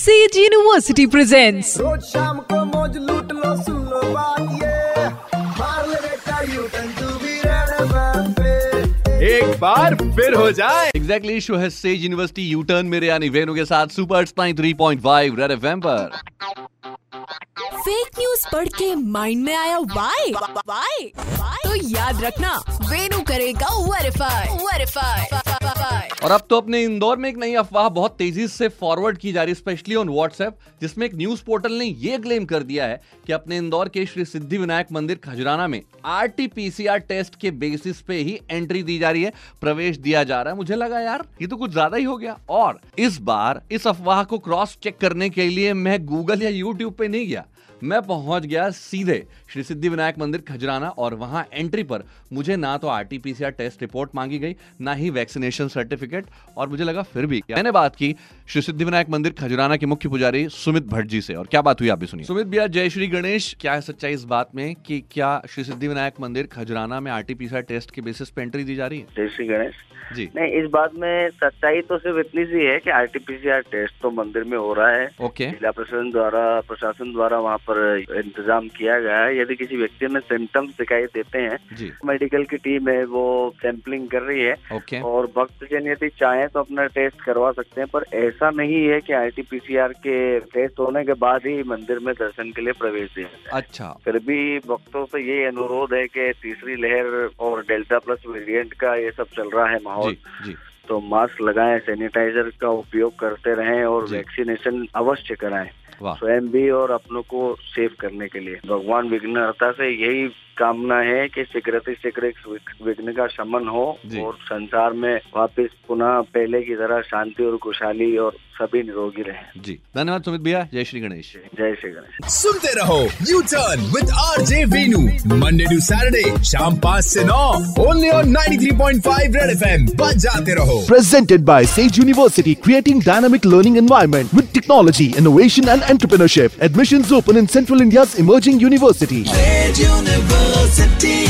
Says university presents रोज शाम को मौज लूट लो सुन लो बात ये। मार ले बेटा U turn to be red एक बार फिर हो जाए। एग्जैक्टली शो है सेज यूनिवर्सिटी यू टर्न मेरे यानी वेनु के साथ super spine three point five red F पर। फेक न्यूज़ पढ़ के माइंड में आया वाई वाई तो याद रखना वेनु करेगा वेरीफाई वेरीफाई और अब तो अपने इंदौर में एक नई अफवाह बहुत तेज़ी से फॉरवर्ड की जा रही है स्पेशली ऑन व्हाट्सएप जिसमें एक न्यूज़ पोर्टल ने यह क्लेम कर दिया है कि अपने इंदौर के श्री सिद्धि विनायक मंदिर खजराना में आरटीपीसीआर टेस्ट के बेसिस पे ही एंट्री दी जा रही है, प्रवेश दिया जा रहा है। मुझे लगा, यार, ये तो कुछ ज़्यादा ही हो गया। और इस बार इस अफवाह को क्रॉस चेक करने के लिए मैं गूगल या यूट्यूब पे नहीं गया। मैं पहुँच गया सीधे श्री सिद्धि विनायक मंदिर खजराना और वहाँ एंट्री पर। मुझे ना तो आरटीपीसीआर टेस्ट रिपोर्ट मांगी गई ना ही वैक्सीनेशन सर्टिफिकेट और मुझे लगा फिर भी मैंने बात की श्री सिद्धि विनायक मंदिर खजराना के मुख्य पुजारी सुमित भट्ट जी से और क्या बात हुई आप भी सुनिए। सुमित भैया जय श्री गणेश। क्या है सच्चाई इस बात में कि क्या श्री सिद्धि विनायक मंदिर खजराना में आरटीपीसीआर टेस्ट के बेसिस पे एंट्री दी जा रही है? जय श्री गणेश। जी। नहीं इस बात में सच्चाई तो सिर्फ़ इतनी सी है कि आरटीपीसीआर टेस्ट तो मंदिर में हो रहा है। ओके। जिला प्रशासन द्वारा प्रशासन द्वारा वहाँ पर इंतज़ाम किया गया है। यदि किसी व्यक्ति में सिम्टम्स दिखाई देते हैं मेडिकल की टीम है वो सैंपलिंग कर रही है ओके और भक्तजन यदि चाहे तो अपना टेस्ट करवा सकते हैं पर ऐसा नहीं है कि आरटीपीसीआर के टेस्ट होने के बाद ही मंदिर में दर्शन के लिए प्रवेश दिया जाए। अच्छा। फिर भी भक्तों से ये अनुरोध है कि तीसरी लहर और डेल्टा प्लस वेरिएंट का ये सब चल रहा है माहौल। जी जी। तो मास्क लगाएँ सैनिटाइजर का उपयोग करते रहें और वैक्सीनेशन अवश्य कराएँ। स्वयं भी और अपनों को सेव करने के लिए। भगवान विघ्नहर्ता से यही कामना है कि शीघ्र से शीघ्र विघ्न का शमन हो और संसार में वापस पुनः पहले की तरह शांति और खुशहाली और सभी निरोगी रहे। जी। धन्यवाद सुमित भैया। जय श्री गणेश। जय श्री गणेश। सुनते रहो U turn with R J Venu Monday to Saturday शाम पाँच ऐसी नौ only on nine three point five red F M जाते रहो। Presented by Sage University creating dynamic learning environment with technology innovation and entrepreneurship admission open in central India emerging university universe velocity.